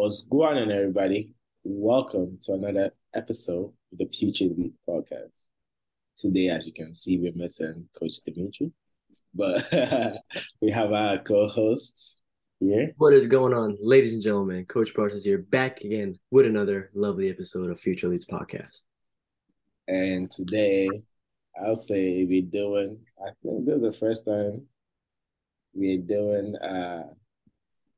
What's going on, everybody? Welcome to another episode of the Future Elite podcast. Today, as you can see, we're missing Coach Dimitri, but we have our co-hosts here. What is going on, ladies and gentlemen? Coach Parsons here, back again with another lovely episode of Future Leads podcast. And today, I'll say we're doing. I think this is the first time we're doing uh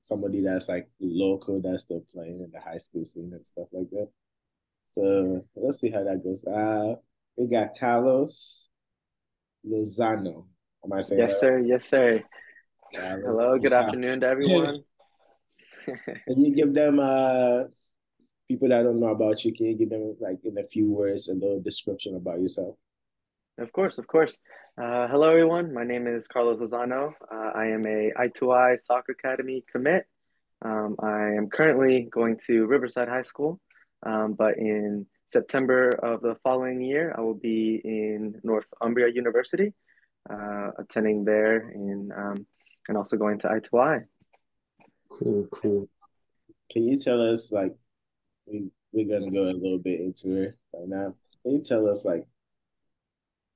somebody that's like local that's still playing in the high school scene and stuff like that. So let's see how that goes. Uh, we got Carlos Lozano. Am I saying yes, sir? Yes, sir. Carlos Hello. Good afternoon to everyone. can you give them uh people that don't know about you? Can you give them like in a few words a little description about yourself? Of course, of course. Uh, hello, everyone. My name is Carlos Lozano. Uh, I am a I2I Soccer Academy commit. Um, I am currently going to Riverside High School, um, but in September of the following year, I will be in Northumbria University, uh, attending there in, um, and also going to I2I. Cool, cool. Can you tell us, like, we, we're going to go a little bit into it right now. Can you tell us, like,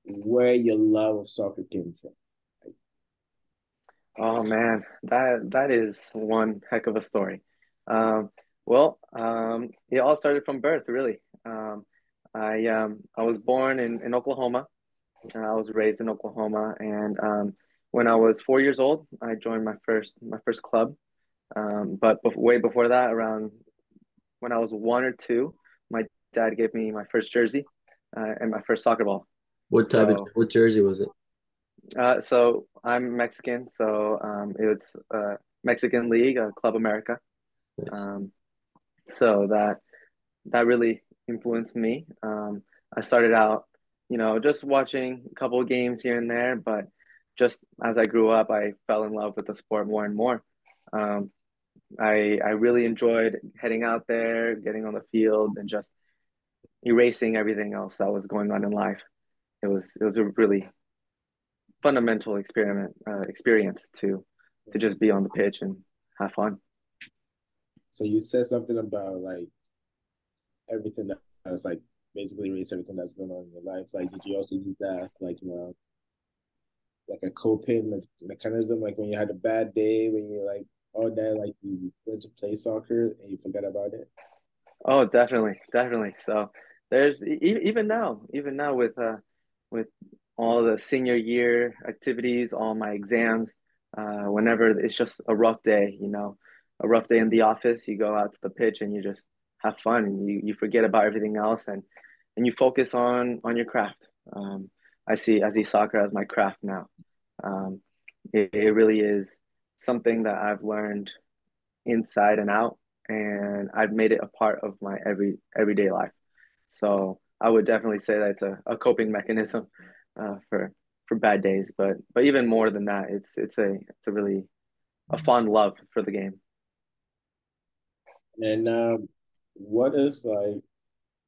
where your love of soccer came from. Oh man, that that is one heck of a story. Um, well, um, it all started from birth, really. Um, I um, I was born in, in Oklahoma. I was raised in Oklahoma, and um, when I was four years old, I joined my first my first club. Um, but be- way before that, around when I was one or two, my dad gave me my first jersey uh, and my first soccer ball. What type so, of what jersey was it? Uh, so I'm Mexican, so um, it's uh, Mexican League, uh, Club America. Nice. Um, so that that really influenced me. Um, I started out, you know, just watching a couple of games here and there, but just as I grew up, I fell in love with the sport more and more. Um, I I really enjoyed heading out there, getting on the field, and just erasing everything else that was going on in life it was it was a really fundamental experiment uh, experience to to just be on the pitch and have fun. So you said something about like everything that has like basically erase everything that's going on in your life. Like, did you also use that as like you know like a coping mechanism? Like when you had a bad day, when you like all that, like you went to play soccer and you forgot about it. Oh, definitely, definitely. So there's even now, even now with uh with all the senior year activities, all my exams. Uh, whenever it's just a rough day, you know, a rough day in the office, you go out to the pitch and you just have fun and you, you forget about everything else and, and you focus on, on your craft. Um, I see, I see soccer as my craft now. Um, it, it really is something that I've learned inside and out and I've made it a part of my every everyday life. So I would definitely say that's a, a coping mechanism uh, for for bad days. But but even more than that, it's it's a it's a really a fond love for the game. And um, what is like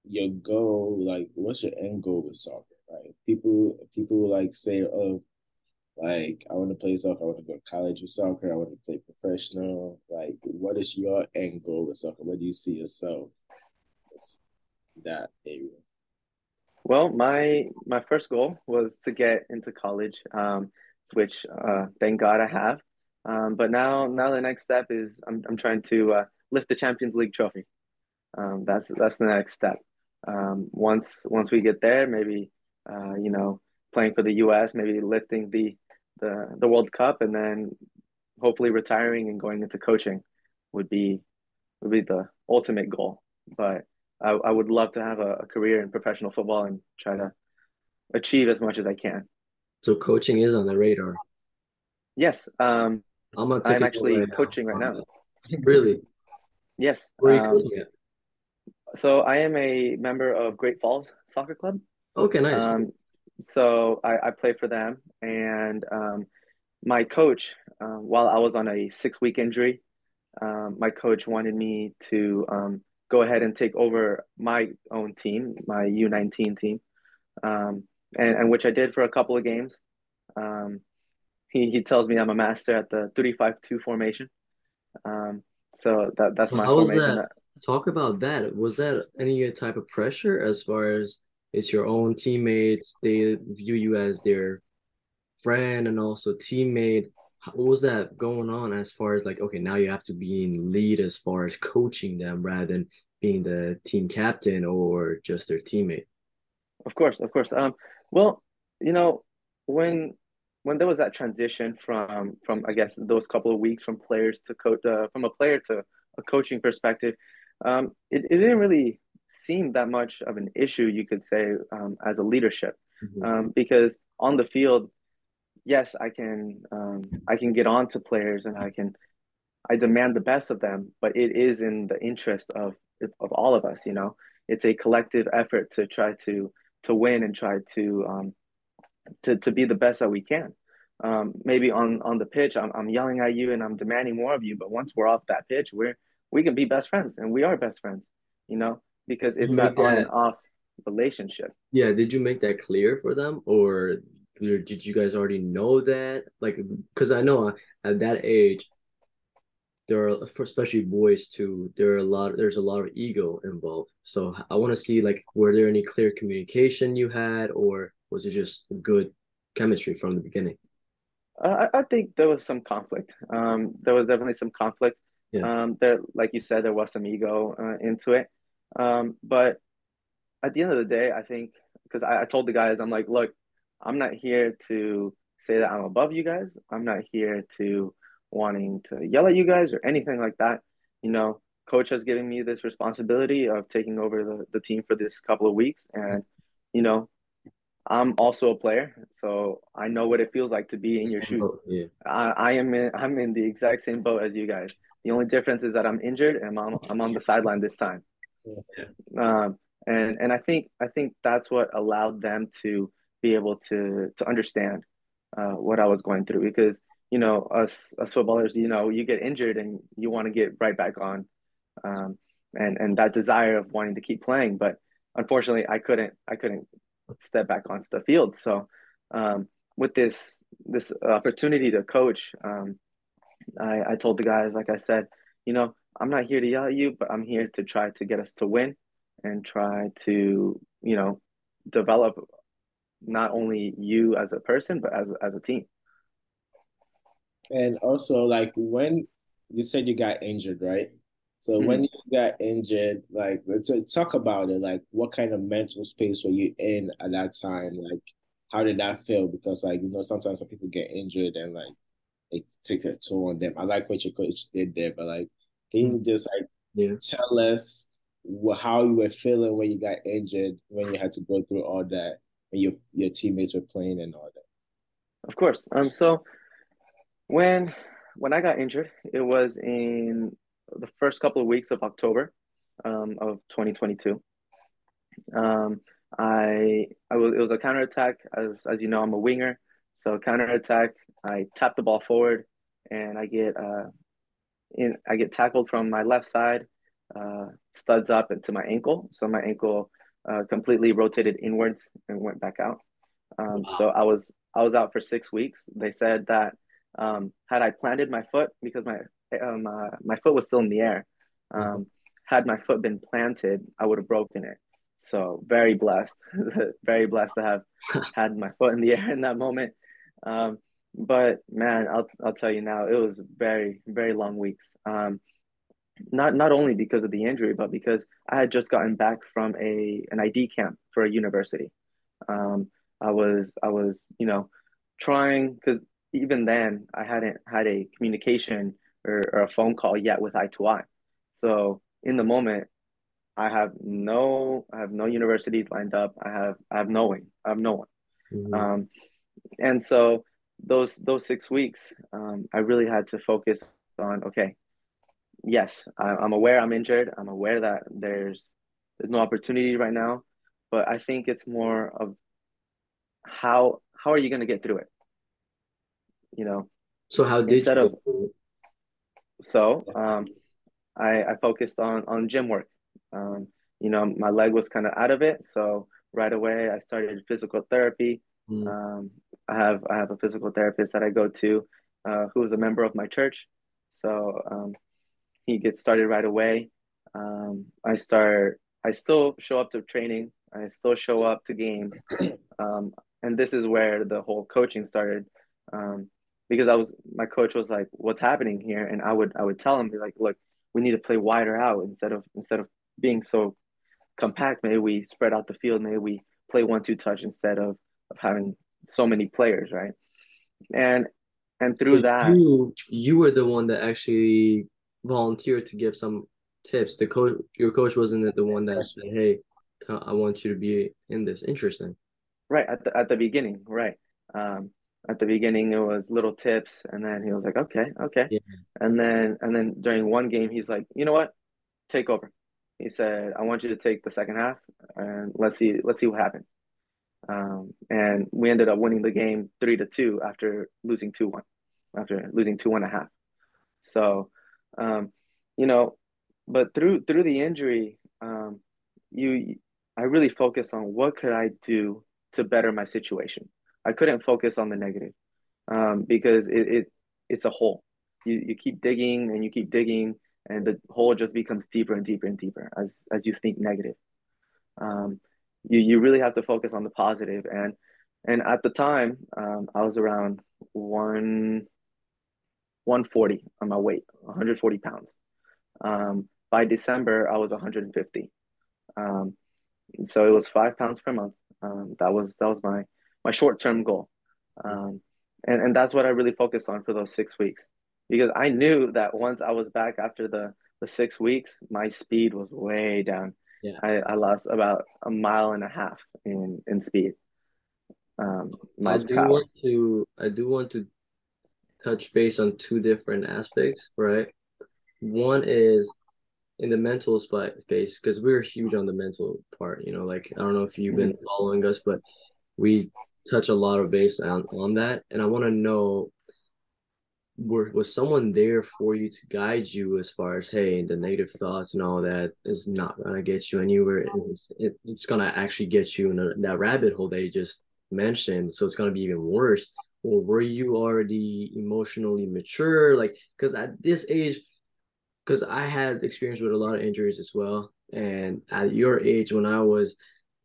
your goal? Like, what's your end goal with soccer? Right? People people like say, oh, like I want to play soccer. I want to go to college with soccer. I want to play professional. Like, what is your end goal with soccer? Where do you see yourself? That area. Well, my my first goal was to get into college, um, which uh, thank God I have. Um, but now now the next step is I'm I'm trying to uh, lift the Champions League trophy. Um, that's that's the next step. Um, once once we get there, maybe uh, you know playing for the U.S., maybe lifting the the the World Cup, and then hopefully retiring and going into coaching would be would be the ultimate goal. But I, I would love to have a, a career in professional football and try to achieve as much as I can. So coaching is on the radar. Yes. Um, I'm, I'm actually right coaching now. right now. really? Yes. Where are you um, coaching at? So I am a member of Great Falls Soccer Club. Okay, nice. Um, so I, I play for them, and um, my coach, um, while I was on a six-week injury, um, my coach wanted me to um, go ahead and take over my own team, my U19 team, um, and, and which I did for a couple of games. Um, he, he tells me I'm a master at the 35-2 formation. Um, So that that's Well, my formation. that? Talk about that. Was that any type of pressure as far as it's your own teammates, they view you as their friend and also teammate. What was that going on as far as like, okay, now you have to be in lead as far as coaching them rather than being the team captain or just their teammate? Of course, of course. Um, well, you know, when when there was that transition from from I guess those couple of weeks from players to coach uh, from a player to a coaching perspective, um, it, it didn't really seem that much of an issue, you could say, um, as a leadership, Mhm. um, because on the field, yes, I can um, I can get on to players and I can I demand the best of them, but it is in the interest of of all of us. You know, it's a collective effort to try to to win and try to um, to to be the best that we can. Um, maybe on on the pitch, I'm I'm yelling at you and I'm demanding more of you, but once we're off that pitch, we're we can be best friends and we are best friends. You know, because it's that make on and off relationship. yeah, did you make that clear for them or did you guys already know that? Like, because I know at that age, there are for especially boys too there are a lot there's a lot of ego involved so i want to see like were there any clear communication you had or was it just good chemistry from the beginning Uh, I, I think there was some conflict. Um, there was definitely some conflict. yeah Um, there, like you said, there was some ego uh, into it. Um, but at the end of the day, I think because I, I told the guys, I'm like, look, I'm not here to say that I'm above you guys. I'm not here to wanting to yell at you guys or anything like that. You know, coach has given me this responsibility of taking over the, the team for this couple of weeks. And, you know, I'm also a player, so I know what it feels like to be in your Same shoes. boat, yeah I, I am in, I'm in the exact same boat as you guys. The only difference is that I'm injured and I'm I'm on the sideline this time. yeah Um, and and I think I think that's what allowed them to be able to to understand uh, what I was going through because you know us us footballers you know you get injured and you want to get right back on um, and and that desire of wanting to keep playing but unfortunately I couldn't I couldn't step back onto the field. So um, with this this opportunity to coach um, I, I told the guys, like I said, you know, I'm not here to yell at you, but I'm here to try to get us to win and try to, you know, develop not only you as a person, but as as a team. And also, like when you said you got injured, right? So when Mhm. you got injured, like let's uh, talk about it. Like, what kind of mental space were you in at that time? Like, how did that feel? Because, like, you know, sometimes some people get injured and like it takes a toll on them. I like what your coach did there, but like, can you just like yeah tell us how you were feeling when you got injured, when you had to go through all that, when your your teammates were playing and all that? Of course. Um, so when when I got injured, it was in the first couple of weeks of October um, of 2022. Um, I I was it was a counterattack as as you know I'm a winger, so counter attack. I tap the ball forward, and I get uh in I get tackled from my left side, uh, studs up into my ankle. So my ankle uh, completely rotated inwards and went back out. Um, wow so I was I was out for six weeks. They said that um, had I planted my foot because my um, uh, my foot was still in the air, Mhm. um, had my foot been planted, I would have broken it. So very blessed, very blessed to have had my foot in the air in that moment. Um, but man, I'll I'll tell you now, it was very very long weeks. Um, not not only because of the injury, but because I had just gotten back from a an ID camp for a university. Um, I was I was you know trying because even then I hadn't had a communication or, or a phone call yet with I2I. So in the moment, I have no I have no universities lined up. I have I have no one. I have no one. Mhm. Um, and so those those six weeks, um, I really had to focus on okay, yes, I, I'm aware I'm injured. I'm aware that there's there's no opportunity right now, but I think it's more of how how are you going to get through it? You know, so how did instead you of so um, I I focused on on gym work. Um, you know, my leg was kind of out of it, so right away I started physical therapy. Mm, Um, I have I have a physical therapist that I go to, uh, who is a member of my church. So um, he gets started right away. Um, I start. I still show up to training. I still show up to games, um, and this is where the whole coaching started. Um, because I was, my coach was like, "What's happening here?" And I would, I would tell him, be like, "Look, we need to play wider out instead of instead of being so compact. Maybe we spread out the field. Maybe we play one two touch instead of of having so many players, right?" And and through that, you you were the one that actually volunteered to give some tips. The coach, your coach, wasn't it the one that said, "Hey, I want you to be in this." Interesting. Right at the at the beginning, right. Um, at the beginning, it was little tips, and then he was like, "Okay, okay," yeah. and then and then during one game, he's like, "You know what? Take over." He said, "I want you to take the second half, and let's see let's see what happens." Um, and we ended up winning the game three to two after losing two one, after losing two two and a half. So, um, you know, but through through the injury, um, you I really focused on what could I do to better my situation. I couldn't focus on the negative um, because it, it it's a hole. You you keep digging and you keep digging, and the hole just becomes deeper and deeper and deeper as as you think negative. Um, you you really have to focus on the positive and and at the time um, I was around one 140 on my weight 140 pounds. Um, by December I was 150 um, so it was five pounds per month. Um, that was that was my my short-term goal. Um, and and that's what I really focused on for those six weeks. Because I knew that once I was back after the the six weeks my speed was way down. Yeah. I, I lost about a mile and a half in in speed. Um, I do want to I do want to touch base on two different aspects, right? One is in the mental space because we're huge on the mental part. You know, like I don't know if you've been mm-hmm. following us, but we touch a lot of base on on that, and I want to know were was someone there for you to guide you as far as hey the negative thoughts and all that is not gonna get you anywhere it's, it, it's gonna actually get you in a, that rabbit hole you just mentioned so it's gonna be even worse or were you already emotionally mature like because at this age because i had experience with a lot of injuries as well and at your age when i was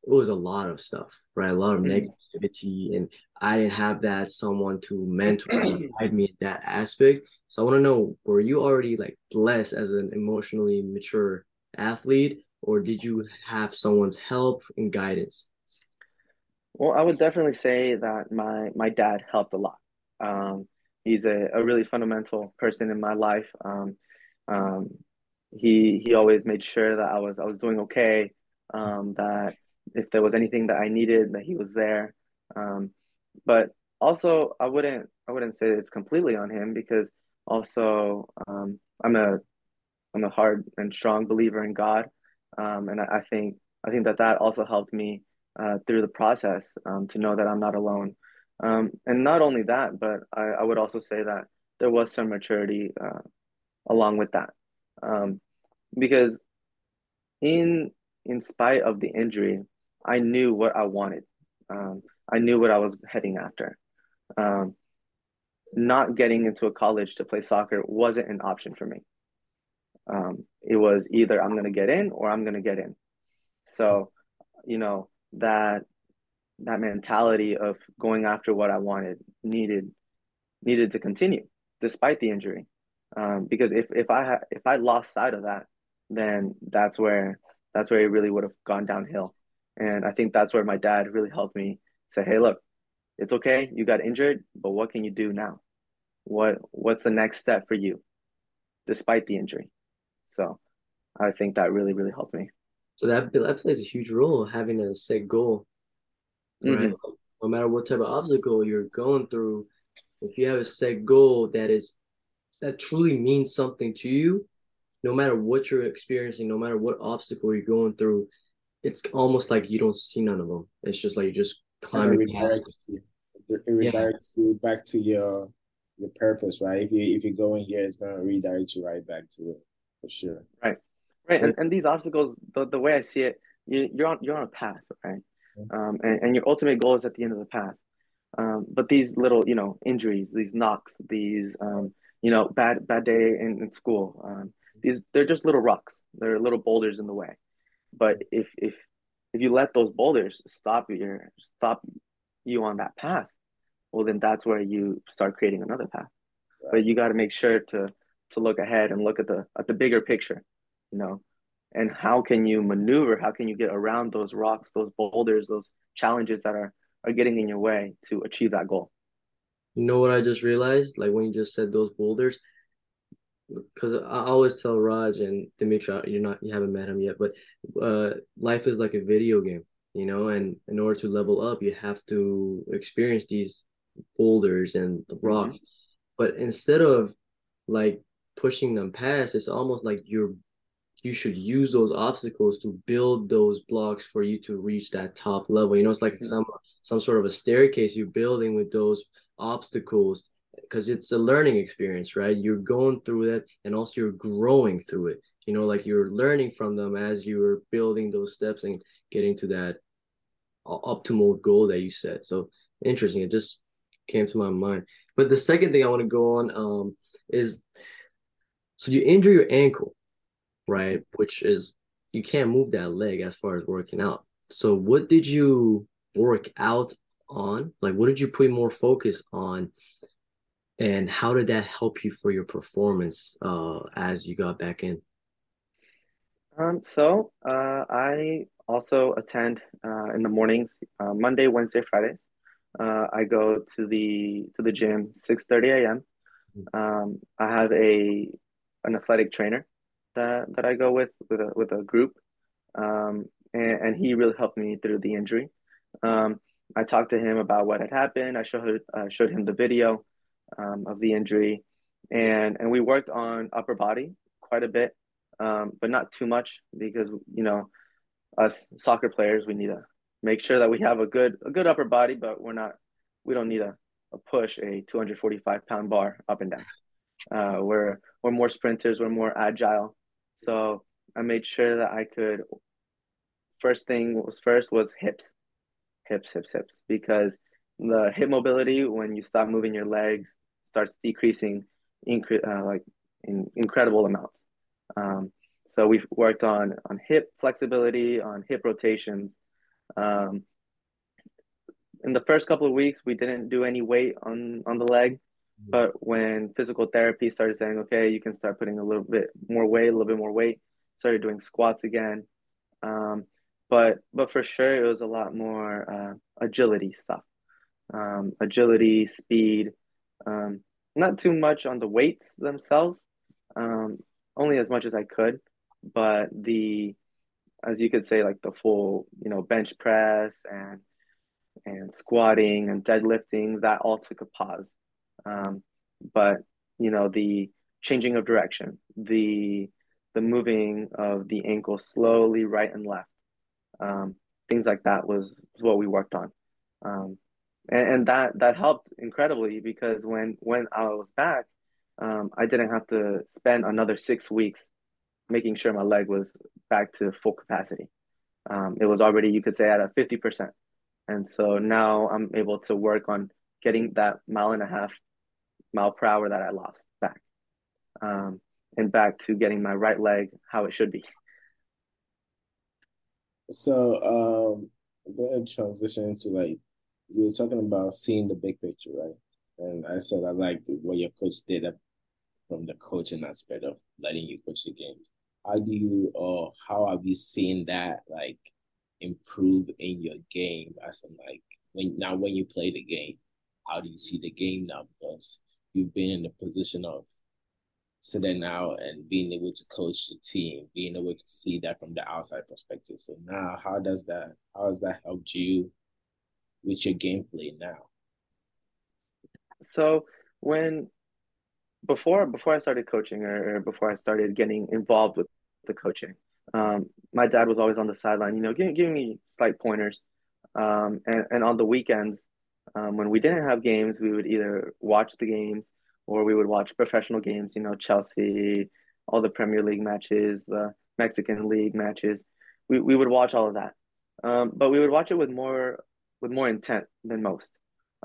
it was a lot of stuff, right? A lot of mm. negativity, and I didn't have that someone to mentor and guide me in that aspect. So I want to know, were you already like blessed as an emotionally mature athlete, or did you have someone's help and guidance? Well, I would definitely say that my my dad helped a lot. Um, he's a, a really fundamental person in my life. Um, um, he he always made sure that I was I was doing okay. Um, that if there was anything that I needed, that he was there. Um, but also, I wouldn't I wouldn't say it's completely on him because also um, I'm a I'm a hard and strong believer in God, um, and I, I, think I think that that also helped me uh, through the process um, to know that I'm not alone. Um, and not only that, but I, I, would also say that there was some maturity uh, along with that, um, because in in spite of the injury, I knew what I wanted. Um, I knew what I was heading after. Um, not getting into a college to play soccer wasn't an option for me. Um, it was either I'm going to get in or I'm going to get in. So, you know, that that mentality of going after what I wanted needed needed to continue despite the injury. Um, because if if I had if I lost sight of that, then that's where that's where it really would have gone downhill. And I think that's where my dad really helped me say, hey, look, it's okay. You got injured, but what can you do now? What what's the next step for you despite the injury? So I think that really, really helped me. So that that plays a huge role having a set goal. Right. Mm-hmm. No matter what type of obstacle you're going through, if you have a set goal that is that truly means something to you, no matter what you're experiencing, no matter what obstacle you're going through, it's almost like you don't see none of them. It's just like you're just climbing. It regards, you. it regards yeah. to back to your your purpose, right? If you if you go in here, it's gonna redirect you right back to it for sure. Right, right. And, and these obstacles, the, the way I see it, you, you're on you're on a path, right? Um, and, and your ultimate goal is at the end of the path. Um, but these little, you know, injuries, these knocks, these, um, you know, bad bad day in, in school, um, these they're just little rocks. They're little boulders in the way. But if if if you let those boulders stop your stop you on that path, well then that's where you start creating another path. But you got to make sure to to look ahead and look at the at the bigger picture, you know, and how can you maneuver? How can you get around those rocks, those boulders, those challenges that are are getting in your way to achieve that goal? You know what I just realized? Like when you just said those boulders, because I always tell Raj and Dimitri, you're not, you haven't met him yet, but uh, life is like a video game, you know, and in order to level up, you have to experience these boulders and the rocks. Mm-hmm. But instead of like pushing them past, it's almost like you're you should use those obstacles to build those blocks for you to reach that top level. You know, it's like mm-hmm. some some sort of a staircase you're building with those obstacles because it's a learning experience, right? You're going through it and also you're growing through it. You know, like you're learning from them as you're building those steps and getting to that optimal goal that you set. So interesting. It just came to my mind. But the second thing I want to go on um, is so you injure your ankle, right? Which is you can't move that leg as far as working out. So what did you work out on? Like what did you put more focus on? And how did that help you for your performance uh, as you got back in? Um, so uh, I also attend uh, in the mornings, uh, Monday, Wednesday, Friday. Uh, I go to the to the gym 6:30 a.m. Mm-hmm. Um, I have a an athletic trainer that, that I go with with a with a group, um, and, and he really helped me through the injury. Um, I talked to him about what had happened. I showed uh, showed him the video um, of the injury, and and we worked on upper body quite a bit, um, but not too much because you know us soccer players we need to make sure that we have a good a good upper body, but we're not we don't need a, a push a 245 pound bar up and down. Uh, we're we're more sprinters, we're more agile. So I made sure that I could. First thing was first was hips, hips, hips, hips, because the hip mobility when you stop moving your legs starts decreasing, incre- uh, like in incredible amounts. Um, so we've worked on on hip flexibility, on hip rotations, um, in the first couple of weeks, we didn't do any weight on on the leg. But when physical therapy started saying, okay, you can start putting a little bit more weight, a little bit more weight, started doing squats again. Um, but but for sure, it was a lot more uh, agility stuff, um, agility, speed. Um, not too much on the weights themselves, um, only as much as I could, but the as you could say, like the full, you know, bench press and and squatting and deadlifting, that all took a pause. Um, but you know, the changing of direction, the the moving of the ankle slowly right and left, um, things like that was, was what we worked on, um, and, and, that that helped incredibly because when when I was back, um, I didn't have to spend another six weeks making sure my leg was back to full capacity. Um, it was already, you could say, at a 50%. And so now I'm able to work on getting that mile and a half mile per hour that I lost back um, and back to getting my right leg how it should be. So, um, then transition into like, you were talking about seeing the big picture, right? And I said I liked what your coach did from the coaching aspect of letting you coach the games. How do you or how have you seen that like improve in your game as in like when now when you play the game, how do you see the game now? Because you've been in the position of sitting out and being able to coach the team, being able to see that from the outside perspective. So now how does that how has that helped you with your gameplay now? So when before before I started coaching or, or before I started getting involved with the coaching, um, my dad was always on the sideline, you know, giving, giving me slight pointers. Um, and, and on the weekends, um, when we didn't have games, we would either watch the games or we would watch professional games, you know, Chelsea, all the Premier League matches, the Mexican League matches. We, we would watch all of that. Um, but we would watch it with more with more intent than most.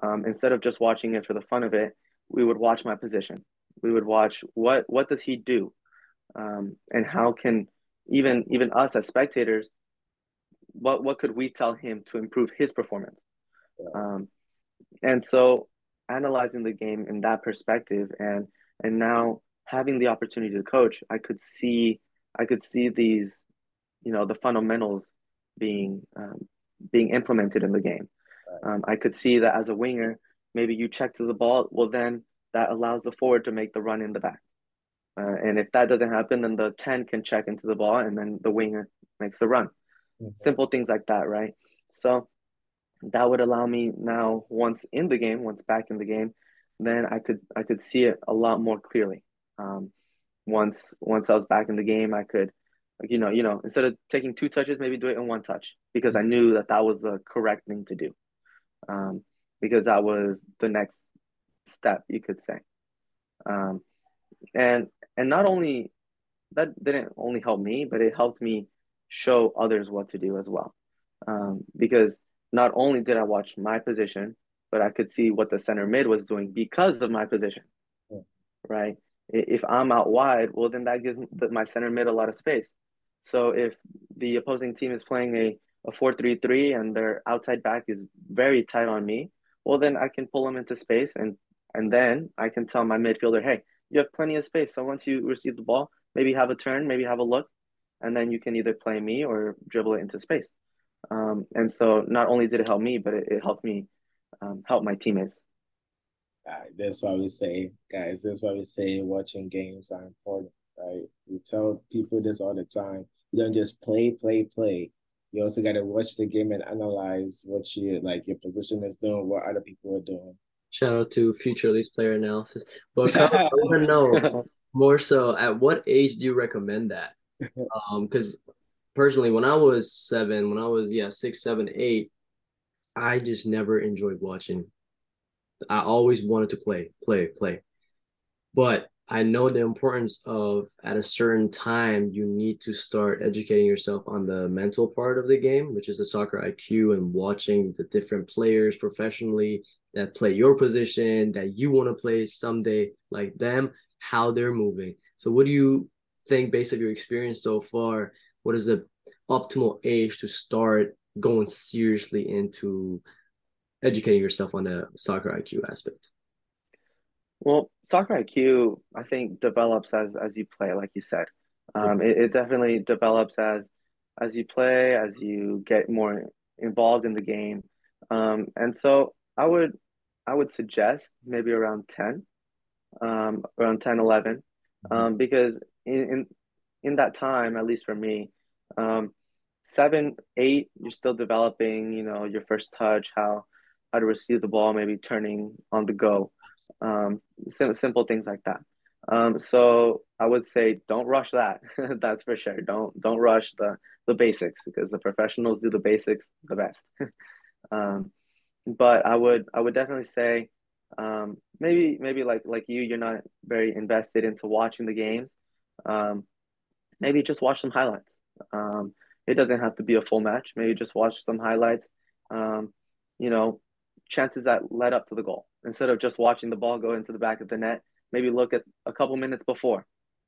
Um, instead of just watching it for the fun of it, we would watch my position we would watch what what does he do um, and how can even even us as spectators, what what could we tell him to improve his performance? Um, and so analyzing the game in that perspective and and now having the opportunity to coach, I could see I could see these, you know, the fundamentals being um, being implemented in the game. Um, I could see that as a winger, maybe you check to the ball. Well, then that allows the forward to make the run in the back. Uh, and if that doesn't happen, then the 10 can check into the ball and then the winger makes the run. Mm-hmm. Simple things like that, right? So that would allow me now once in the game, once back in the game, then I could I could see it a lot more clearly. Um, once once I was back in the game, I could, like, you know, you know, instead of taking two touches, maybe do it in one touch because I knew that that was the correct thing to do, um, because that was the next step, you could say. Um, and and not only that didn't only help me, but it helped me show others what to do as well. Um, because not only did I watch my position, but I could see what the center mid was doing because of my position. Yeah. Right. If I'm out wide, well, then that gives my center mid a lot of space. So if the opposing team is playing a, a 4 3 3 and their outside back is very tight on me, well, then I can pull them into space and, and then I can tell my midfielder, hey, you have plenty of space. So once you receive the ball, maybe have a turn, maybe have a look, and then you can either play me or dribble it into space. Um, and so not only did it help me, but it, it helped me um, help my teammates. Right, that's why we say, guys, that's why we say watching games are important, right? We tell people this all the time. You don't just play, play, play. You also got to watch the game and analyze what you like your position is doing, what other people are doing. Shout out to Future Leagues player analysis. But I want to know more so at what age do you recommend that? Um, because personally, when I was seven, when I was yeah six, seven, eight, I just never enjoyed watching. I always wanted to play, play, play. But I know the importance of at a certain time you need to start educating yourself on the mental part of the game, which is the soccer IQ and watching the different players professionally that play your position that you want to play someday like them, how they're moving. So what do you think based on your experience so far? What is the optimal age to start going seriously into educating yourself on the soccer IQ aspect? Well, soccer IQ, I think, develops as as you play, like you said. Um, it, it definitely develops as as you play, as you get more involved in the game. Um, and so I would I would suggest maybe around 10, um, around 10, 11, mm-hmm. um, because in, in in that time, at least for me, um, seven, eight, you're still developing, you know, your first touch, how how to receive the ball, maybe turning on the go um, sim- simple things like that. Um, so I would say don't rush that. That's for sure. Don't don't rush the the basics because the professionals do the basics the best. um, but I would I would definitely say um, maybe maybe like like you you're not very invested into watching the games. Um, maybe just watch some highlights. Um, it doesn't have to be a full match. Maybe just watch some highlights. Um, you know, chances that led up to the goal instead of just watching the ball go into the back of the net maybe look at a couple minutes before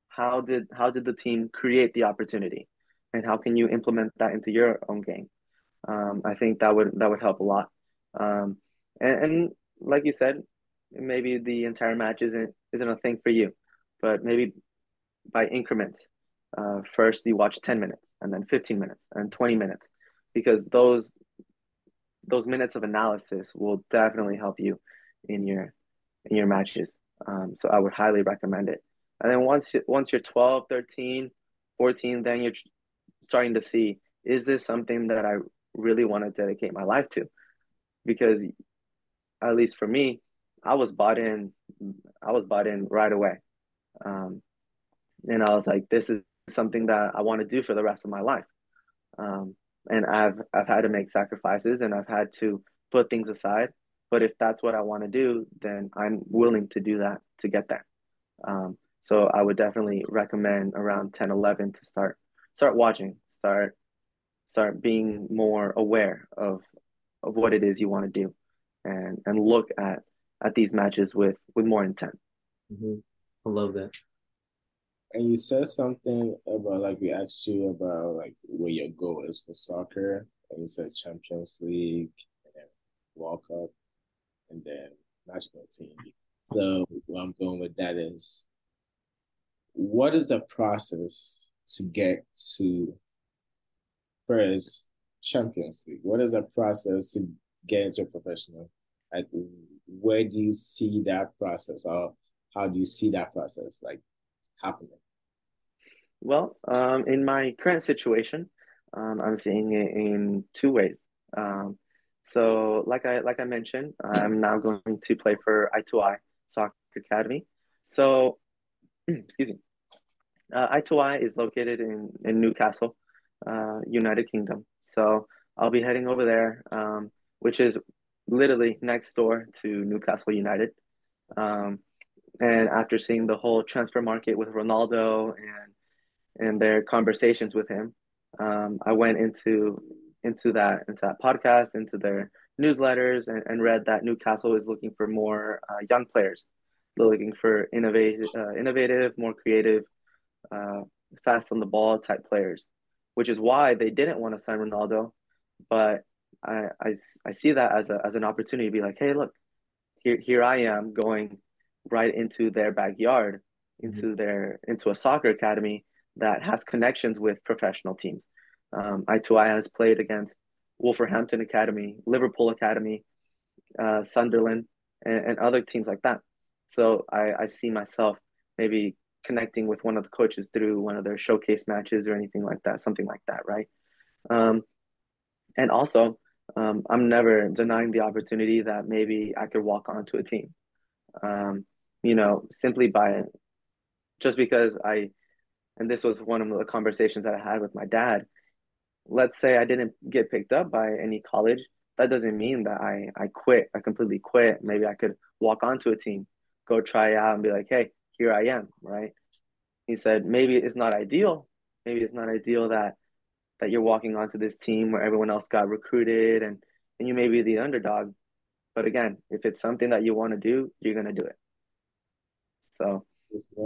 how did how did the team create the opportunity and how can you implement that into your own game um, i think that would that would help a lot um, and, and like you said maybe the entire match isn't isn't a thing for you but maybe by increments uh, first you watch 10 minutes and then 15 minutes and 20 minutes because those those minutes of analysis will definitely help you in your in your matches. Um, so I would highly recommend it. And then once once you're 12, 13, 14, then you're starting to see is this something that I really want to dedicate my life to? Because at least for me, I was bought in. I was bought in right away, um, and I was like, this is something that I want to do for the rest of my life. Um, and I've I've had to make sacrifices and I've had to put things aside but if that's what I want to do, then I'm willing to do that to get there. Um, so I would definitely recommend around 10, 11 to start start watching, start start being more aware of of what it is you want to do, and and look at at these matches with with more intent. Mm-hmm. I love that. And you said something about like we asked you about like what your goal is for soccer, and you said Champions League and World Cup and then national team. So where I'm going with that is what is the process to get to first Champions League? What is the process to get into a professional? Like where do you see that process or how do you see that process like happening? Well, um, in my current situation, um, I'm seeing it in two ways. Um, so, like I like I mentioned, I'm now going to play for I2I Soccer Academy. So, excuse me. Uh, I2I is located in in Newcastle, uh, United Kingdom. So I'll be heading over there, um, which is literally next door to Newcastle United. Um, and after seeing the whole transfer market with Ronaldo and and their conversations with him, um, I went into into that into that podcast, into their newsletters, and, and read that Newcastle is looking for more uh, young players. They're looking for innovative, uh, innovative, more creative, uh, fast on the ball type players, which is why they didn't want to sign Ronaldo. But I, I, I see that as a as an opportunity to be like, hey, look, here here I am going right into their backyard, into mm-hmm. their into a soccer academy that has connections with professional teams. Um, I2I has played against Wolverhampton Academy, Liverpool Academy, uh, Sunderland, and, and, other teams like that. So I, I see myself maybe connecting with one of the coaches through one of their showcase matches or anything like that, something like that, right? Um, and also, um, I'm never denying the opportunity that maybe I could walk onto a team. Um, you know, simply by just because I, and this was one of the conversations that I had with my dad. Let's say I didn't get picked up by any college. That doesn't mean that I, I quit. I completely quit. Maybe I could walk onto a team, go try out and be like, hey, here I am, right? He said, maybe it's not ideal. Maybe it's not ideal that that you're walking onto this team where everyone else got recruited and, and you may be the underdog. But again, if it's something that you want to do, you're going to do it. So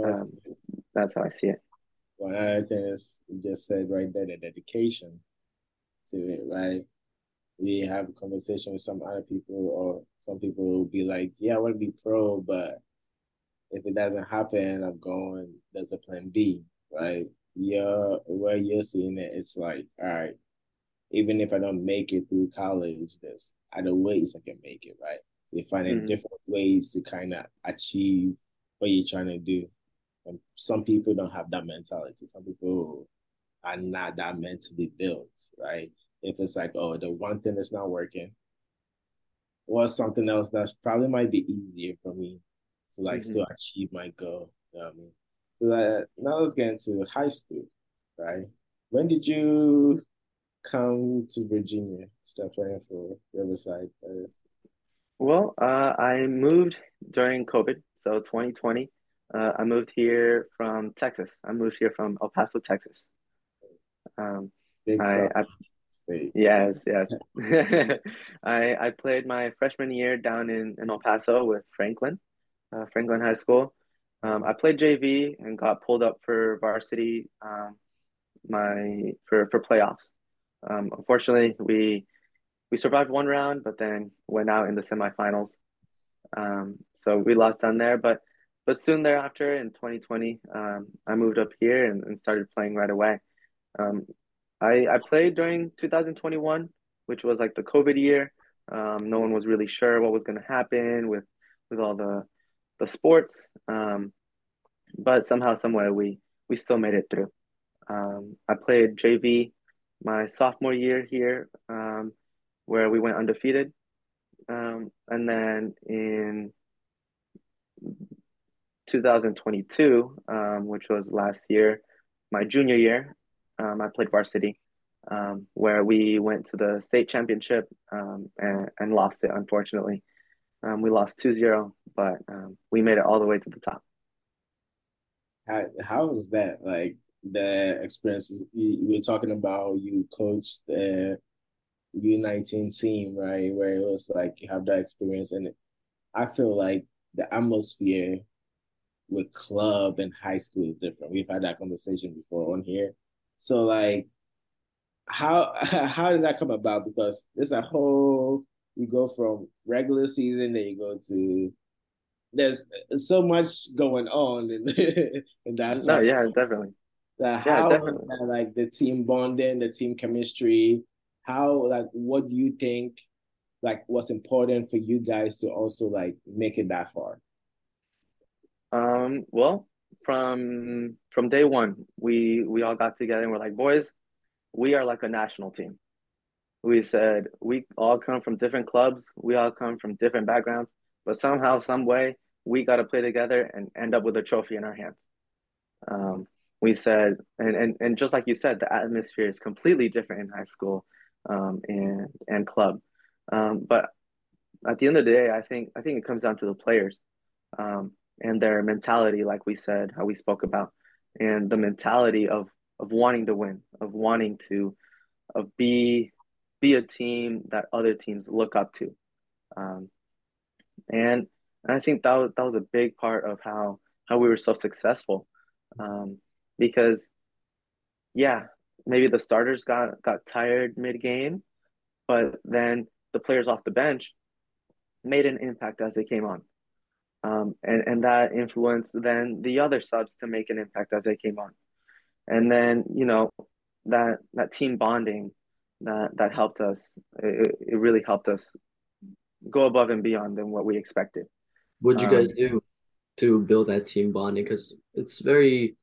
um, that's how I see it. One other thing is you just said right there the dedication to it, right? We have a conversation with some other people, or some people will be like, "Yeah, I want to be pro, but if it doesn't happen, I'm going. There's a plan B, right? Yeah, where you're seeing it, it's like, all right, even if I don't make it through college, there's other ways I can make it, right? So you're finding mm-hmm. different ways to kind of achieve what you're trying to do. And some people don't have that mentality. Some people are not that mentally built, right? If it's like, oh, the one thing that's not working, or something else that probably might be easier for me to like mm-hmm. still achieve my goal. You know what I mean? So that now let's get into high school, right? When did you come to Virginia, start playing for Riverside? Well, uh, I moved during COVID, so 2020. Uh, I moved here from Texas. I moved here from El Paso, Texas. Um, Big I, I, yes, yes. I I played my freshman year down in, in El Paso with Franklin, uh, Franklin High School. Um, I played JV and got pulled up for varsity um, my for for playoffs. Um, unfortunately, we we survived one round, but then went out in the semifinals. Um, so we lost down there, but but soon thereafter in 2020, um, I moved up here and, and started playing right away. Um, I I played during 2021, which was like the COVID year. no one was really sure what was going to happen with with all the the sports. Um, but somehow, somewhere, we we still made it through. Um, I played JV my sophomore year here, um, where we went undefeated, um, and then in 2022, um, which was last year, my junior year, um, I played varsity, um, where we went to the state championship um, and, and lost it, unfortunately. Um, we lost 2 0, but um, we made it all the way to the top. How, how was that? Like the experiences you, you were talking about, you coached uh, U19 team, right? Where it was like you have that experience, and I feel like the atmosphere with club and high school is different. We've had that conversation before on here, so like, how how did that come about? Because there's a whole you go from regular season, then you go to there's so much going on in, in that. No, yeah, definitely. Yeah, definitely. That, like the team bonding, the team chemistry, how like what do you think like what's important for you guys to also like make it that far? Um, well, from from day one, we we all got together and we're like, boys, we are like a national team. We said we all come from different clubs, we all come from different backgrounds, but somehow, some way, we got to play together and end up with a trophy in our hands. Um, we said, and, and and just like you said, the atmosphere is completely different in high school um, and and club. Um, but at the end of the day, I think I think it comes down to the players. Um, and their mentality, like we said, how we spoke about, and the mentality of of wanting to win, of wanting to, of be be a team that other teams look up to, um, and and I think that was that was a big part of how how we were so successful, um, because, yeah, maybe the starters got got tired mid game, but then the players off the bench made an impact as they came on um, and and that influenced then the other subs to make an impact as they came on, and then you know that that team bonding that that helped us. It, it really helped us go above and beyond than what we expected. What'd you guys um, do to build that team bonding? Because it's very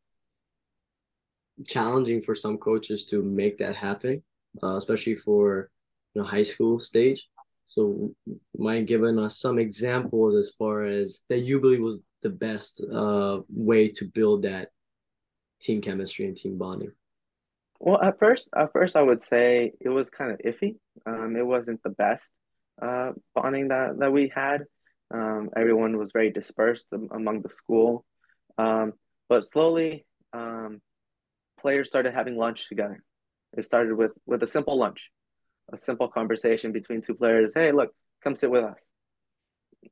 challenging for some coaches to make that happen, uh, especially for you know high school stage. So, mind giving us some examples as far as that you believe was the best uh, way to build that team chemistry and team bonding? Well, at first, at first, I would say it was kind of iffy. Um, it wasn't the best uh, bonding that that we had. Um, everyone was very dispersed among the school, um, but slowly, um, players started having lunch together. It started with with a simple lunch a simple conversation between two players. Hey, look, come sit with us.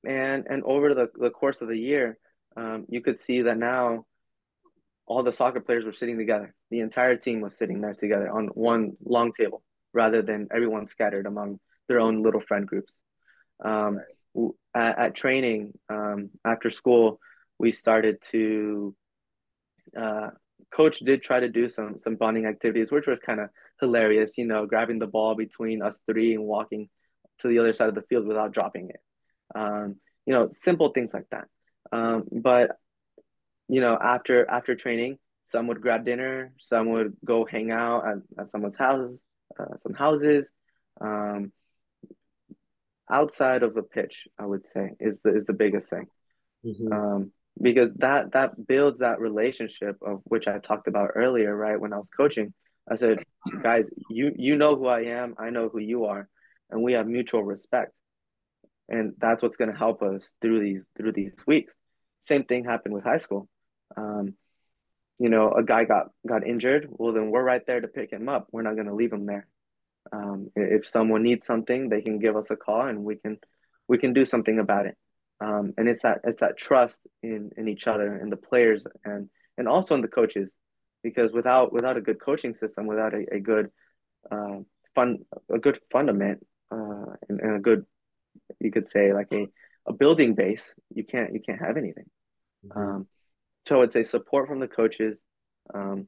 And and over the, the course of the year, um, you could see that now all the soccer players were sitting together. The entire team was sitting there together on one long table rather than everyone scattered among their own little friend groups. Um, at, at, training um, after school, we started to uh, coach did try to do some some bonding activities, which was kind of hilarious. You know, grabbing the ball between us three and walking to the other side of the field without dropping it. Um, you know, simple things like that. Um, but you know, after after training, some would grab dinner, some would go hang out at, at someone's house, uh, some houses. Um, outside of the pitch, I would say is the is the biggest thing. Mm-hmm. Um, because that that builds that relationship of which I talked about earlier, right? When I was coaching, I said, guys, you you know who I am, I know who you are, and we have mutual respect, and that's what's going to help us through these through these weeks. Same thing happened with high school. Um, you know, a guy got got injured. Well, then we're right there to pick him up. We're not going to leave him there. Um, if someone needs something, they can give us a call, and we can we can do something about it um, and it's that it's that trust in in each other and the players and and also in the coaches. Because without without a good coaching system without a, a good uh, fun a good fundament uh, and, and, a good you could say like a, a building base you can't you can't have anything. Mm-hmm. um, so i would say support from the coaches. Um,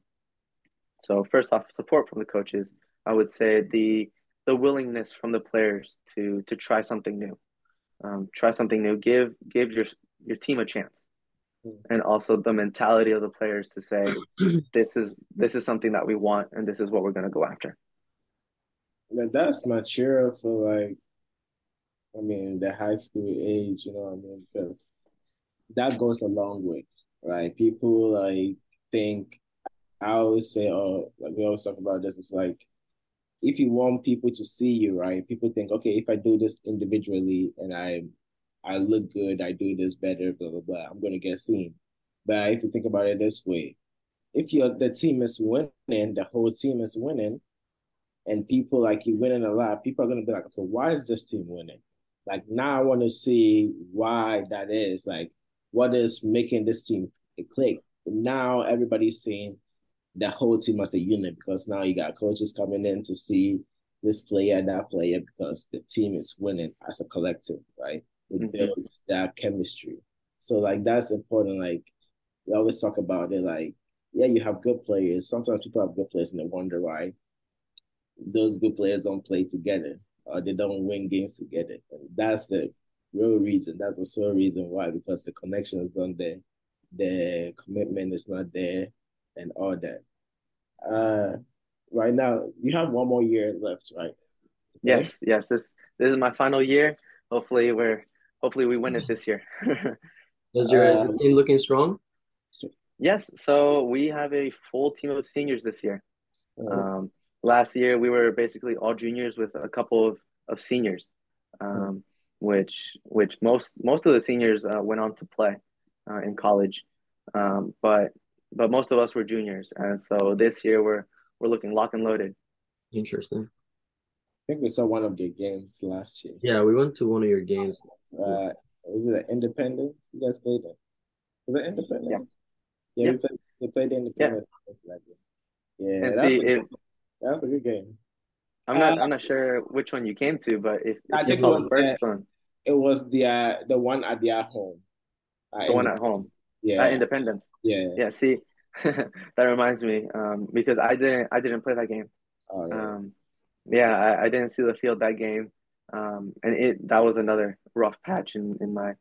so first off support from the coaches i would say the the willingness from the players to to try something new um, try something new, give give your your team a chance, mm. and also the mentality of the players to say, this is this is something that we want, and this is what we're going to go after. Yeah, that's mature for like, I mean, the high school age, you know, what I mean, because that goes a long way, right? People like think. I always say, oh, like we always talk about this. It's like if you want people to see you, right? People think, okay, if I do this individually and I I look good, I do this better, blah blah blah, I'm gonna get seen. But if you think about it this way, if you the team is winning, the whole team is winning, and people like you winning a lot, people are gonna be like, okay, why is this team winning? Like now I want to see why that is. Like what is making this team click. Now everybody's seeing the whole team as a unit because now you got coaches coming in to see this player, that player, because the team is winning as a collective, right? It mm-hmm. builds that chemistry. So like that's important. Like we always talk about it. Like yeah, you have good players. Sometimes people have good players and they wonder why those good players don't play together or they don't win games together. And that's the real reason. That's the sole reason why because the connection is not there, the commitment is not there, and all that. Uh, right now you have one more year left, right? Yes, yes. This this is my final year. Hopefully we're hopefully we win it this year. Is your uh, team looking strong? Yes. So we have a full team of seniors this year. Oh. Um, last year we were basically all juniors with a couple of, of seniors, um, which which most most of the seniors uh, went on to play uh, in college, um, but but most of us were juniors, and so this year we're we're looking lock and loaded. Interesting. I think we saw one of your games last year. Yeah, we went to one of your games. Uh, was it Independence? You guys played it? Was it Independence? Yeah, yeah, We, played, we played Independence. Yeah, yeah that's, see, a, it, that's a good game. I'm not. Uh, I'm not sure which one you came to, but if, if you saw the first uh, one, it was the uh, the one at the at home. Uh, the one at home. Yeah. At Independence. Yeah. Yeah. See, that reminds me, um, because I didn't. I didn't play that game. Oh, yeah. Um, yeah, I, I didn't see the field that game, um, and it that was another rough patch in in my,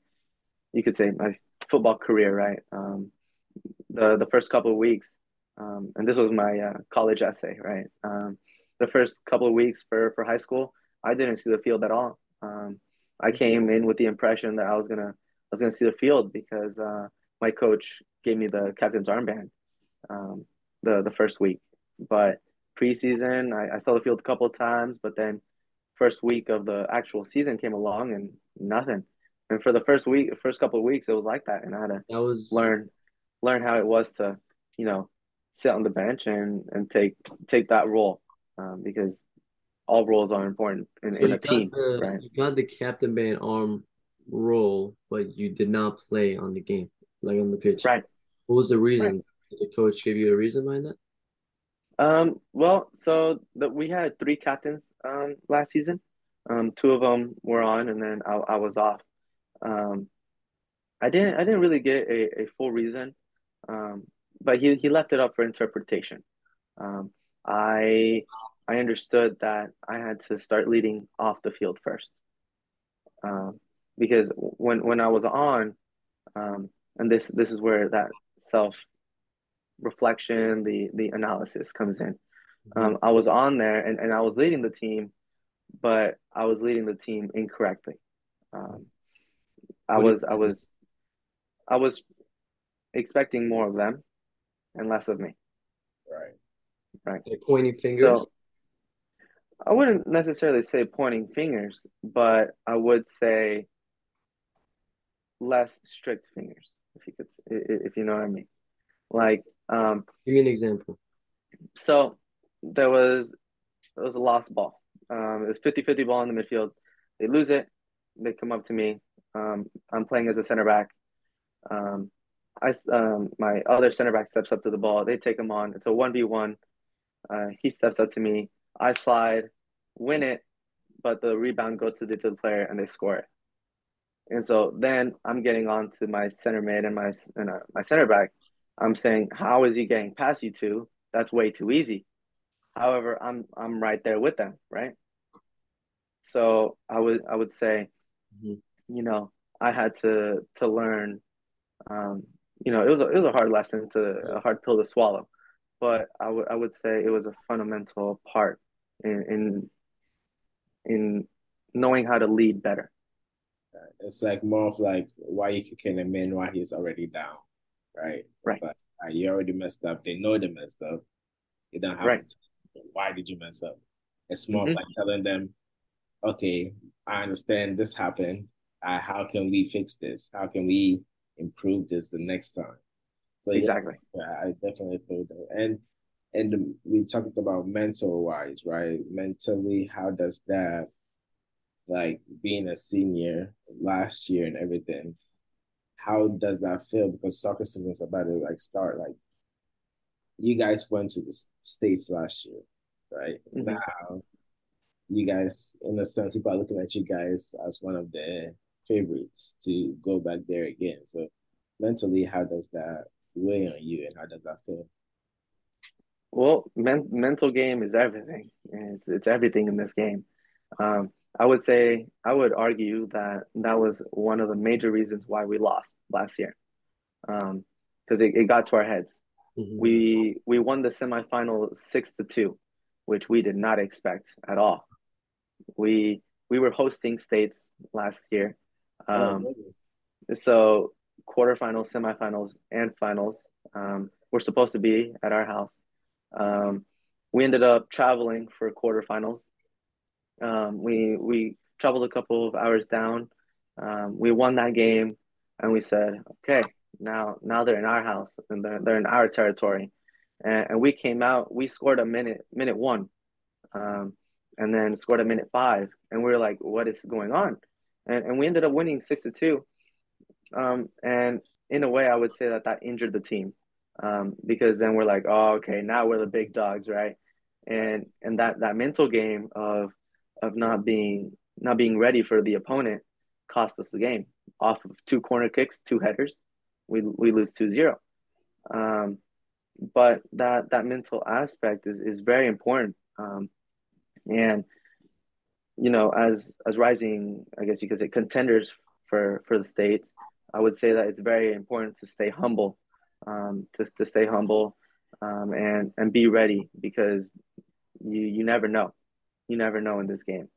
you could say my football career, right? Um, the the first couple of weeks, um, and this was my uh, college essay, right? Um, the first couple of weeks for for high school, I didn't see the field at all. Um, I came in with the impression that I was gonna I was gonna see the field because uh, my coach gave me the captain's armband um, the the first week, but preseason I, I saw the field a couple of times, but then first week of the actual season came along and nothing. And for the first week, first couple of weeks, it was like that, and I had to that was learn learn how it was to, you know, sit on the bench and and take take that role um, because all roles are important in, so in a team. The, right? You got the captain band arm role, but you did not play on the game, like on the pitch. Right. What was the reason? Right. Did the coach give you a reason behind that? Um, well, so the, we had three captains um, last season. Um, two of them were on, and then I, I was off. Um, I didn't I didn't really get a, a full reason, um, but he, he left it up for interpretation. Um, I I understood that I had to start leading off the field first, um, because when when I was on, um, and this this is where that self reflection, the the analysis comes in. Mm-hmm. Um, I was on there and, and I was leading the team, but I was leading the team incorrectly. Um, I was I was I was expecting more of them and less of me. Right. Right. Like pointing fingers. So, I wouldn't necessarily say pointing fingers, but I would say less strict fingers, if you could, if you know what I mean. Like, um, give me an example. So there was there was a lost ball. Um, it was 50-50 ball in the midfield. They lose it. They come up to me. Um, I'm playing as a center back. Um, I um, my other center back steps up to the ball. They take him on. It's a one v one. Uh, he steps up to me. I slide, win it, but the rebound goes to the, to the player and they score it. And so then I'm getting on to my center mid and my and, uh, my center back. I'm saying, how is he getting past you two? That's way too easy. However, I'm I'm right there with them, right? So I would I would say, mm-hmm. you know, I had to to learn. Um, you know, it was a, it was a hard lesson to a hard pill to swallow, but I would I would say it was a fundamental part in in in knowing how to lead better. It's like more of like why you kicking a man while he's already down, right? Right. Like, you already messed up. They know they messed up. You don't have right. to. Why did you mess up? It's more mm-hmm. like telling them, okay, I understand this happened. Uh, how can we fix this? How can we improve this the next time? So exactly. Yeah, I definitely feel that. And and we talked about mental wise, right? Mentally, how does that like being a senior last year and everything? how does that feel? Because soccer season is about to like start. Like you guys went to the states last year, right? Mm-hmm. Now you guys, in a sense, people are looking at you guys as one of the favorites to go back there again. So mentally, how does that weigh on you, and how does that feel? Well, men- mental game is everything. It's it's everything in this game. Um, I would say I would argue that that was one of the major reasons why we lost last year, because um, it, it got to our heads. Mm-hmm. We we won the semifinal six to two, which we did not expect at all. We we were hosting states last year, oh, um, oh, so quarterfinals, semifinals, and finals um, were supposed to be at our house. Um, we ended up traveling for quarterfinals. Um, we we traveled a couple of hours down. Um, we won that game, and we said, okay, now now they're in our house and they're they're in our territory, and, and we came out. We scored a minute minute one, um, and then scored a minute five, and we were like, what is going on? And and we ended up winning six to two. Um, and in a way, I would say that that injured the team um, because then we're like, oh, okay, now we're the big dogs, right? And and that that mental game of of not being not being ready for the opponent cost us the game. Off of two corner kicks, two headers, we we lose 2-0. Um, but that that mental aspect is is very important. Um, and you know, as as rising, I guess you could say contenders for for the state, I would say that it's very important to stay humble um, to, to stay humble um, and and be ready because you you never know, you never know in this game.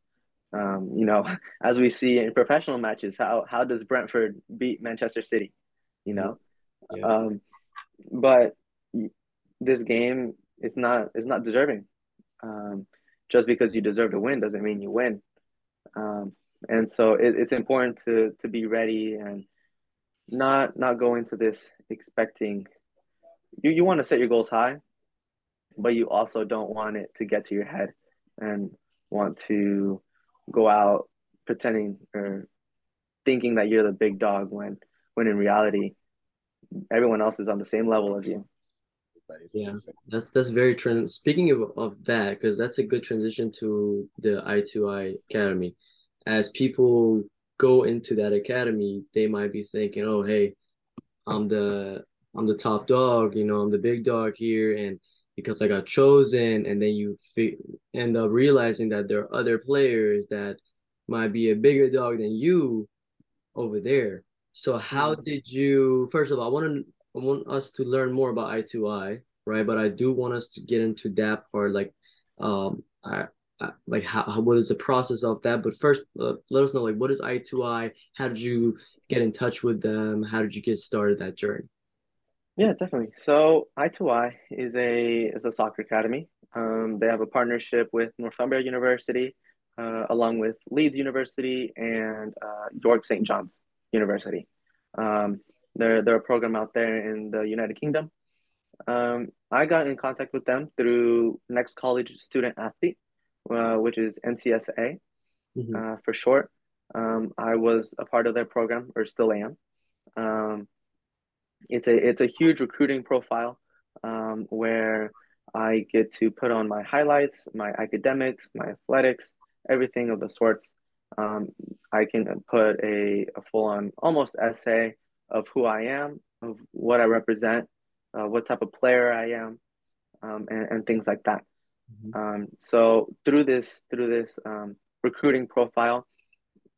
Um, you know, as we see in professional matches, how how does Brentford beat Manchester City? You know, yeah. um, but this game is not is not deserving. Um, just because you deserve to win doesn't mean you win. Um, and so it, it's important to to be ready and not not go into this expecting you you want to set your goals high, but you also don't want it to get to your head and want to go out pretending or thinking that you're the big dog when when in reality everyone else is on the same level as you. Yeah, that's that's very trend. Speaking of, of that, because that's a good transition to the I2I Academy. As people go into that academy, they might be thinking, "Oh, hey, I'm the I'm the top dog, you know, I'm the big dog here, and because I got chosen, and then you fi- end up realizing that there are other players that might be a bigger dog than you over there. So how mm-hmm. did you? First of all, I want to I want us to learn more about I2I, right? But I do want us to get into that part, like, um, I uh, like how, how, what is the process of that but first uh, let us know like what is i2i how did you get in touch with them how did you get started that journey yeah definitely so i2i is a is a soccer academy um, they have a partnership with northumbria university uh, along with leeds university and uh, york st john's university um, they're, they're a program out there in the united kingdom um, i got in contact with them through next college student athlete uh, which is NCSA mm-hmm. uh, for short. Um, I was a part of their program, or still am. It's a it's a huge recruiting profile um, where I get to put on my highlights, my academics, my athletics, everything of the sorts. Um, I can put a, a full on almost essay of who I am, of what I represent, uh, what type of player I am, um, and, and things like that. Mm-hmm. Um, so through this through this um, recruiting profile,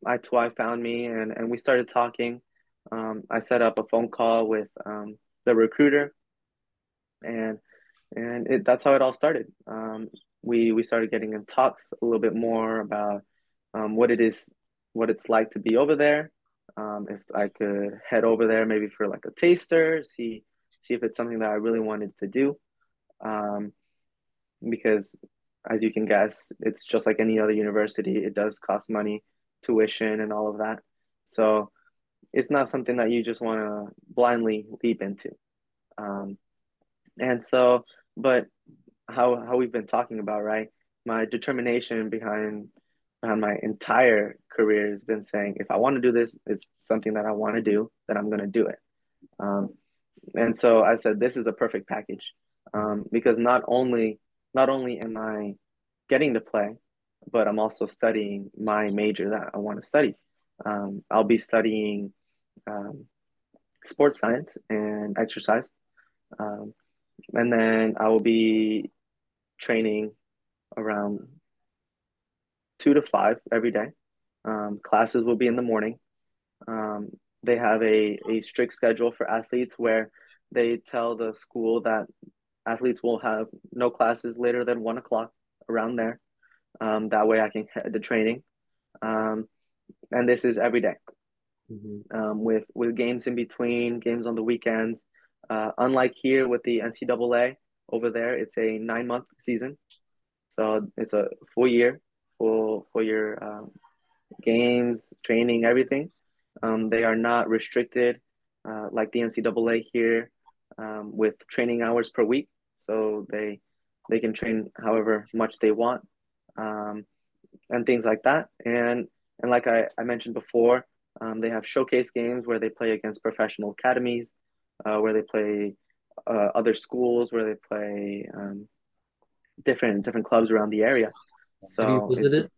I2I found me and, and we started talking. Um, I set up a phone call with um, the recruiter, and and it, that's how it all started. Um, we we started getting in talks a little bit more about um, what it is, what it's like to be over there. Um, if I could head over there, maybe for like a taster, see see if it's something that I really wanted to do. Um, because as you can guess, it's just like any other university. It does cost money, tuition, and all of that. So it's not something that you just want to blindly leap into. Um, and so, but how how we've been talking about, right? My determination behind behind my entire career has been saying, if I want to do this, it's something that I want to do, then I'm going to do it. Um, and so I said, this is the perfect package um, because not only not only am I getting to play, but I'm also studying my major that I want to study. Um, I'll be studying um, sports science and exercise, um, and then I will be training around two to five every day. Um, classes will be in the morning. Um, they have a, a strict schedule for athletes where they tell the school that athletes will have no classes later than one o'clock around there. Um, that way I can head to training. Um, and this is every day. Mm-hmm. Um, with with games in between, games on the weekends. Uh, unlike here with the NCAA, over there it's a nine month season, so it's a full year for for your um, games, training, everything. Um, they are not restricted uh, like the NCAA here um, with training hours per week. So they they can train however much they want um, and things like that. And and like I, I mentioned before, um, they have showcase games where they play against professional academies, uh, where they play uh, other schools, where they play um, different different clubs around the area. So have you visited?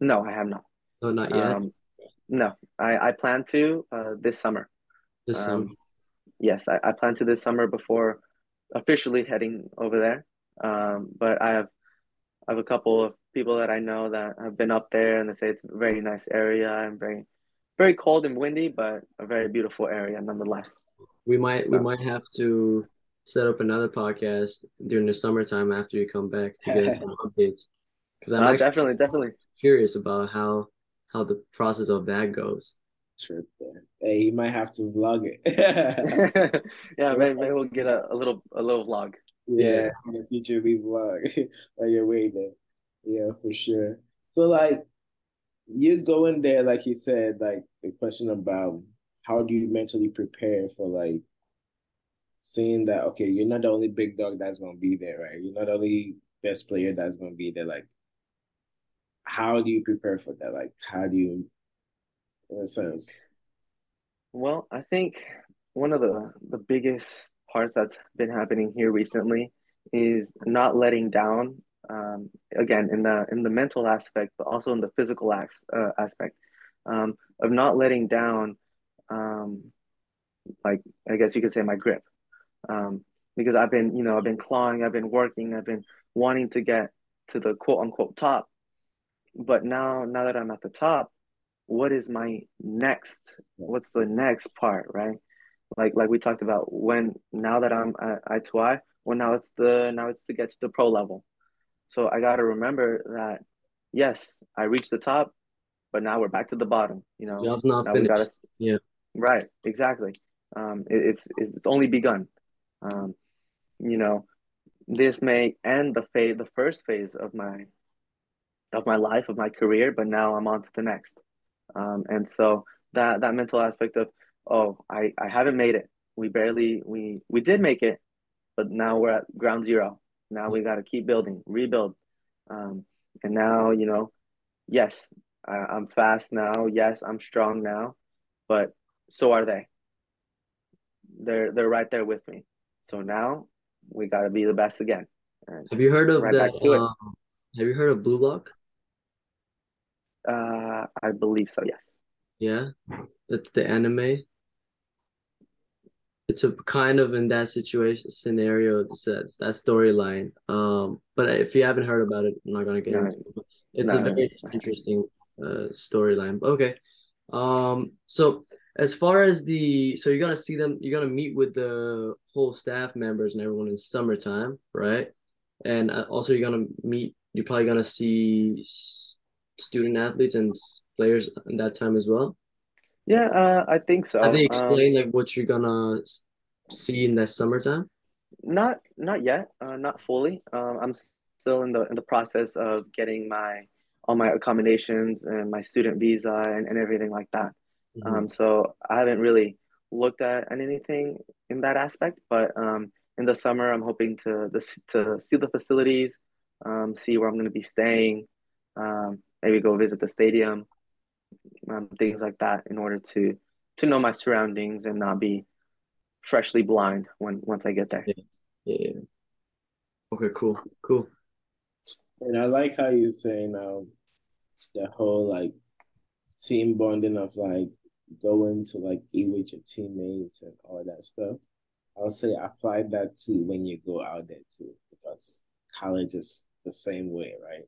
No, I have not. No, not yet. Um, no, I, I plan to uh, this summer. This summer. Um, yes, I, I plan to this summer before officially heading over there. Um, but I have I have a couple of people that I know that have been up there, and they say it's a very nice area and very very cold and windy, but a very beautiful area nonetheless. We might so. we might have to set up another podcast during the summertime after you come back to get some updates. Because I'm uh, definitely definitely curious about how how the process of that goes. Sure. Hey, you might have to vlog it. yeah, maybe, maybe we'll get a, a little a little vlog. Yeah, in the future we vlog on your way there. Yeah, for sure. So like you go in there, like you said, like the question about how do you mentally prepare for like seeing that okay, you're not the only big dog that's gonna be there, right? You're not the only best player that's gonna be there. Like, how do you prepare for that? Like, how do you in a sense? Well, I think one of the the biggest parts that's been happening here recently is not letting down. Um, again, in the in the mental aspect, but also in the physical uh, aspect um, of not letting down. Um, like I guess you could say my grip, um, because I've been you know I've been clawing, I've been working, I've been wanting to get to the quote unquote top, but now now that I'm at the top, what is my next what's the next part right? Like like we talked about when now that i'm at i2i well now it's the now it's to get to the pro level so i got to remember that yes i reached the top but now we're back to the bottom you know? Job's not finished gotta, yeah. Right exactly. Um it, it's it's only begun. Um you know this may end the phase the first phase of my of my life of my career but now i'm on to the next. Um, and so that that mental aspect of oh I, I haven't made it. We barely we we did make it but now we're at ground zero now we got to keep building rebuild um, and now you know yes I, i'm fast now yes i'm strong now but so are they they're they're right there with me so now we got to be the best again and have you heard of right that um, have you heard of blue lock uh, I believe so. Yes. Yeah, it's the anime. It's a kind of in that situation scenario. It's that, that storyline. Um, but if you haven't heard about it, I'm not gonna get no, into it. It's no, a very no. interesting uh storyline. Okay. Um. So as far as the so you're gonna see them, you're gonna meet with the whole staff members and everyone in summertime, right? And uh, also you're gonna meet. You're probably gonna see student athletes and players in that time as well? Yeah, uh, I think so. Have they explained um, like what you're gonna see in that summertime? Not not yet, uh, not fully. Um, I'm still in the in the process of getting my all my accommodations and my student visa and, and everything like that. Mm-hmm. Um, so I haven't really looked at anything in that aspect, but um, in the summer I'm hoping to to see the facilities, um, see where I'm going to be staying, um, maybe go visit the stadium, um, things like that, in order to to know my surroundings and not be freshly blind when once I get there. Yeah. Yeah. Okay, cool. Cool. And I like how you say now the whole like team bonding of like going to like eat with your teammates and all that stuff. I'll say apply that to when you go out there too, because college is the same way, right?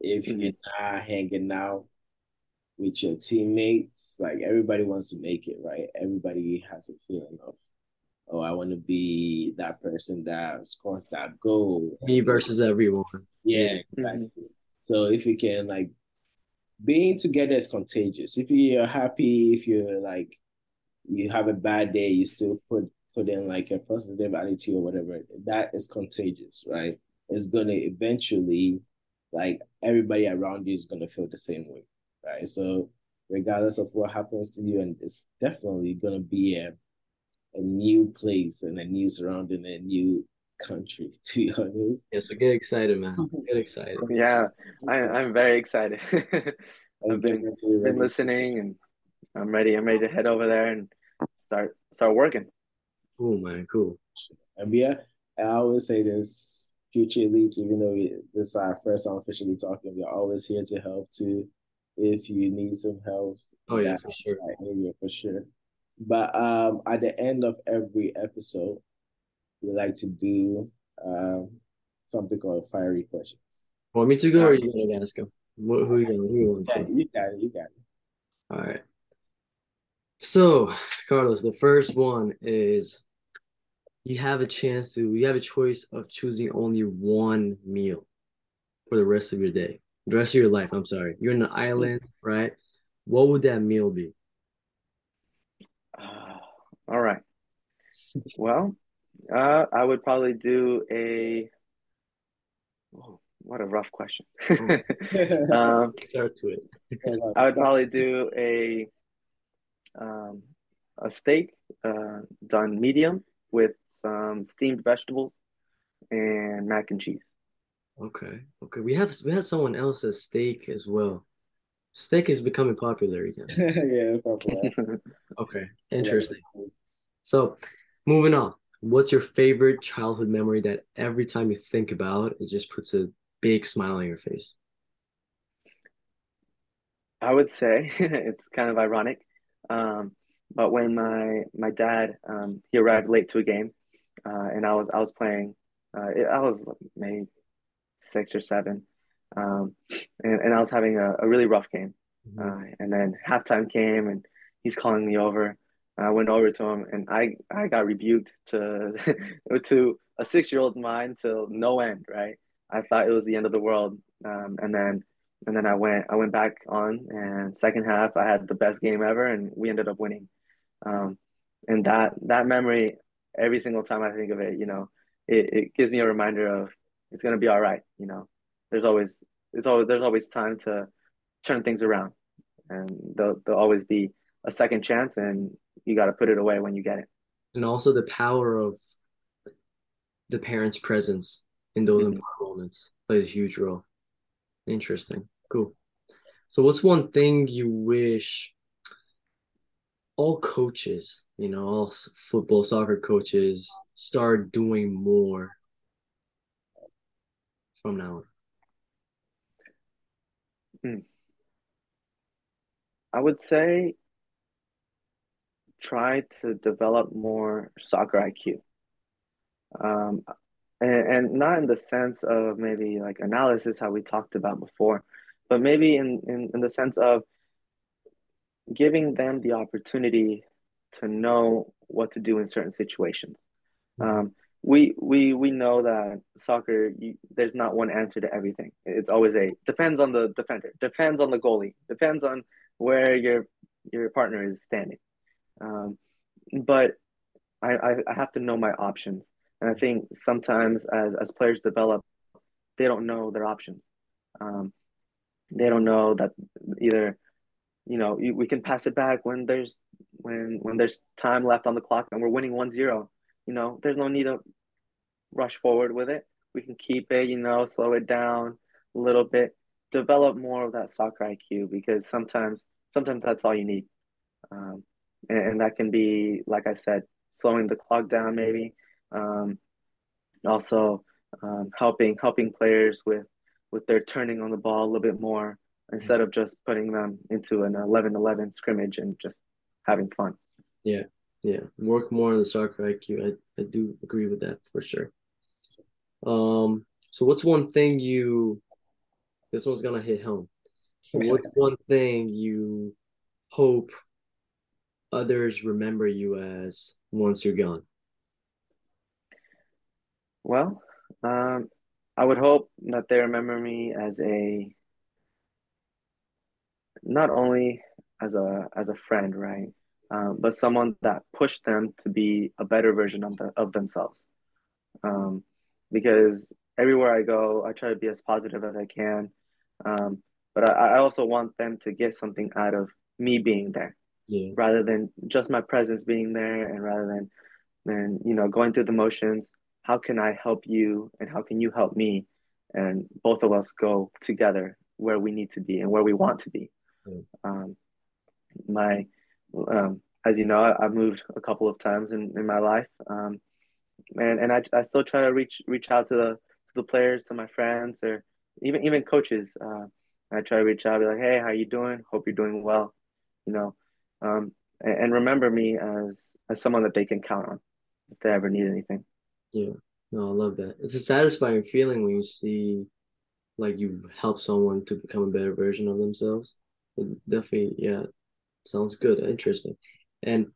If mm-hmm. you're not hanging out with your teammates, like everybody wants to make it, right? Everybody has a feeling of, oh, I want to be that person that scores that goal. Me versus everyone. Yeah, exactly. Mm-hmm. So if you can like being together is contagious. If you're happy, if you're like you have a bad day, you still put put in like a positive attitude or whatever. That is contagious, right? It's gonna eventually, like everybody around you is gonna feel the same way, right? So regardless of what happens to you, and it's definitely gonna be a a new place and a new surrounding, and a new country, to be honest. Yeah, so get excited, man. Get excited. Yeah, I, I'm very excited. I've been, been listening and I'm ready. I'm ready to head over there and start start working. Cool, man. Cool. And yeah, I always say this future elites, even though we, this is our first time officially talking, we're always here to help too. If you need some help, oh yeah, for sure, area for sure. But um, at the end of every episode, we like to do um, something called fiery questions. Want me to go, or you gonna ask him? What, who you gonna? Who you, yeah, you got it. You got it. All right. So, Carlos, the first one is you have a chance to you have a choice of choosing only one meal for the rest of your day, the rest of your life. I'm sorry, you're in an island, right? What would that meal be? Uh, all right. Well, uh, I would probably do a. Oh, what a rough question. um, Start to it. I would probably do a um, a steak uh, done medium with some steamed vegetables and mac and cheese. Okay. Okay. We have we have someone else's steak as well. Steak is becoming popular again. yeah, popular. okay. Interesting. So, moving on. What's your favorite childhood memory that every time you think about it just puts a big smile on your face? I would say it's kind of ironic. Um, but when my my dad um, he arrived late to a game, uh, and I was I was playing, uh, I was maybe six or seven, um, and, and I was having a, a really rough game. Mm-hmm. Uh, and then halftime came, and he's calling me over, I went over to him and I, I got rebuked to to a six year old mind till no end, right? I thought it was the end of the world. Um, and then and then I went I went back on and second half I had the best game ever and we ended up winning. Um, and that that memory every single time I think of it, you know, it, it gives me a reminder of it's gonna be all right, you know. There's always there's always there's always time to turn things around and there'll, there'll always be a second chance and you got to put it away when you get it. And also the power of the parents' presence in those mm-hmm. moments plays a huge role. Interesting. Cool. So what's one thing you wish all coaches, you know, all football, soccer coaches start doing more from now on? Hmm. I would say try to develop more soccer IQ. Um, and, and not in the sense of maybe like analysis, how we talked about before, but maybe in, in, in the sense of giving them the opportunity to know what to do in certain situations. Mm-hmm. Um, we we we know that soccer you, there's not one answer to everything. It's always a depends on the defender, depends on the goalie, depends on where your your partner is standing. Um, but I, I, have to know my options. And I think sometimes as, as players develop, they don't know their options. Um, they don't know that either, you know, we can pass it back when there's when when there's time left on the clock and we're winning 1-0. You know, there's no need to rush forward with it. We can keep it, you know, slow it down a little bit, develop more of that soccer IQ because sometimes sometimes that's all you need. Um, and, and, that can be, like I said, slowing the clock down maybe. Um, also um, helping helping players with with their turning on the ball a little bit more instead of just putting them into an 11-11 scrimmage and just having fun. Yeah, yeah. Work more on the soccer IQ. I, I do agree with that for sure. Um, so what's one thing you this one's gonna hit home. What's one thing you hope others remember you as once you're gone? Well, um, I would hope that they remember me as a not only as a as a friend, right, um, but someone that pushed them to be a better version of the, of themselves. Um, because everywhere I go, I try to be as positive as I can. Um, but I, I also want them to get something out of me being there, yeah. rather than just my presence being there, and rather than than you know going through the motions. How can I help you, and how can you help me, and both of us go together where we need to be and where we want to be. Yeah. Um, my, um, as you know, I've moved a couple of times in, in my life, um, and and I, I still try to reach reach out to the to the players, to my friends, or even even coaches. Uh, I try to reach out, be like, "Hey, how you doing? Hope you're doing well," you know, um, and, and, remember me as as someone that they can count on if they ever need anything. Yeah, no, I love that. It's a satisfying feeling when you see, like, you help someone to become a better version of themselves. It definitely, yeah, sounds good, interesting. And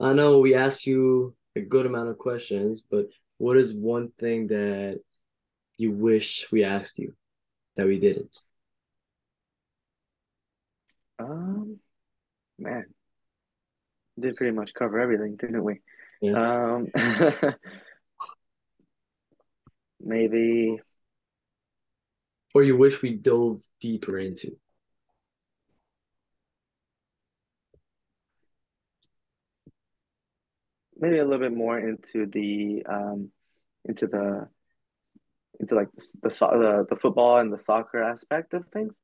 I know we asked you a good amount of questions, but what is one thing that you wish we asked you that we didn't? Um, man, did pretty much cover everything, didn't we? Yeah. Um, maybe. Or you wish we dove deeper into? Maybe a little bit more into the um, into the into like the the, the football and the soccer aspect of things.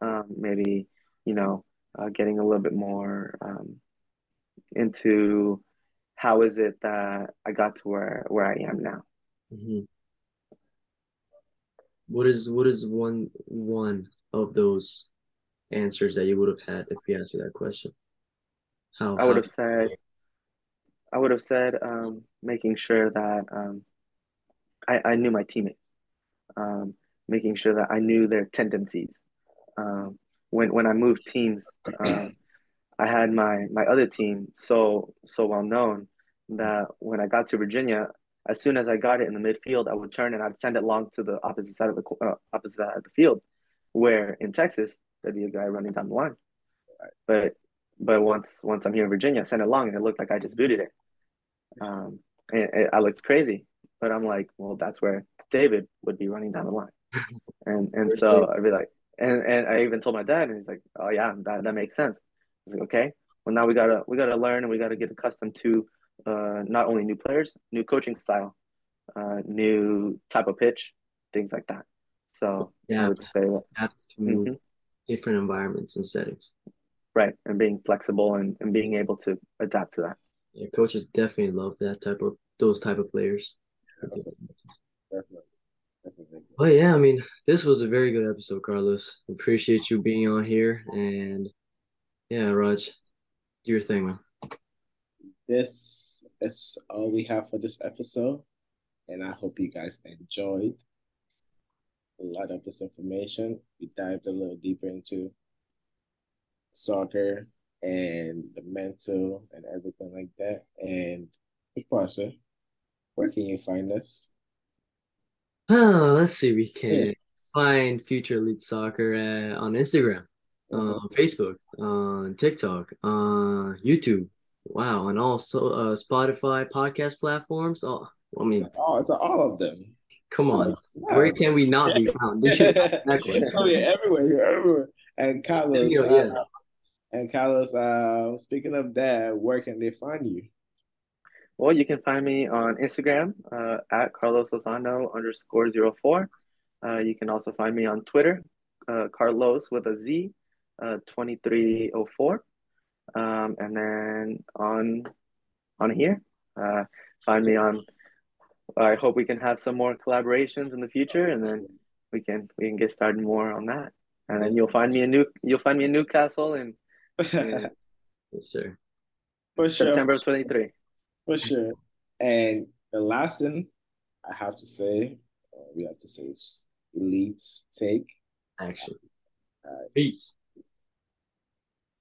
Um, maybe you know uh, getting a little bit more um, into how is it that I got to where where I am now. Mm-hmm. What is what is one one of those answers that you would have had if we asked you that question? How I would have said I would have said um, making sure that um, I, I knew my teammates um, making sure that I knew their tendencies. Um, when when I moved teams, uh, I had my my other team so so well known that when I got to Virginia, as soon as I got it in the midfield, I would turn and I'd send it long to the opposite side of the uh, opposite side of the field. Where in Texas, there'd be a guy running down the line. But but once once I'm here in Virginia, I send it long and it looked like I just booted it. Um, and, and I looked crazy, but I'm like, well, that's where David would be running down the line. And and so I'd be like, and and I even told my dad, and he's like, oh yeah, that, that makes sense. Was like, okay, well now we gotta we gotta learn and we gotta get accustomed to uh, not only new players, new coaching style, uh, new type of pitch, things like that. So yeah, I would say that mm-hmm. different environments and settings. Right, and being flexible and, and being able to adapt to that. Yeah, coaches definitely love that type of those type of players. Definitely. Definitely. But yeah, I mean, this was a very good episode, Carlos. Appreciate you being on here. And yeah, Raj, do your thing, man. This is all we have for this episode. And I hope you guys enjoyed a lot of this information. We dived a little deeper into soccer and the mental and everything like that. And Pastor, where can you find us? Oh, let's see. We can yeah. find Future Elite Soccer uh, on Instagram, on uh, Facebook, on TikTok, on YouTube. Wow, and also uh, Spotify podcast platforms. Oh, I mean, it's all, it's all of them. Come on, where can we not be found? This oh yeah, everywhere, you're everywhere. And Carlos, uh, yeah. And Carlos, uh, speaking of that, where can they find you? Well, you can find me on Instagram uh, at Carlos Lozano underscore zero four. Uh, you can also find me on Twitter, uh, Carlos with a Z, uh, 2304. Um, and then on on here, uh, find me on. I hope we can have some more collaborations in the future, and then we can we can get started more on that. And then you'll find me in New you'll find me in Newcastle in, in Yes, sir. For sure. September 23. For sure. And the last thing I have to say, uh, we have to say is Elite's take. Action. Uh, Peace.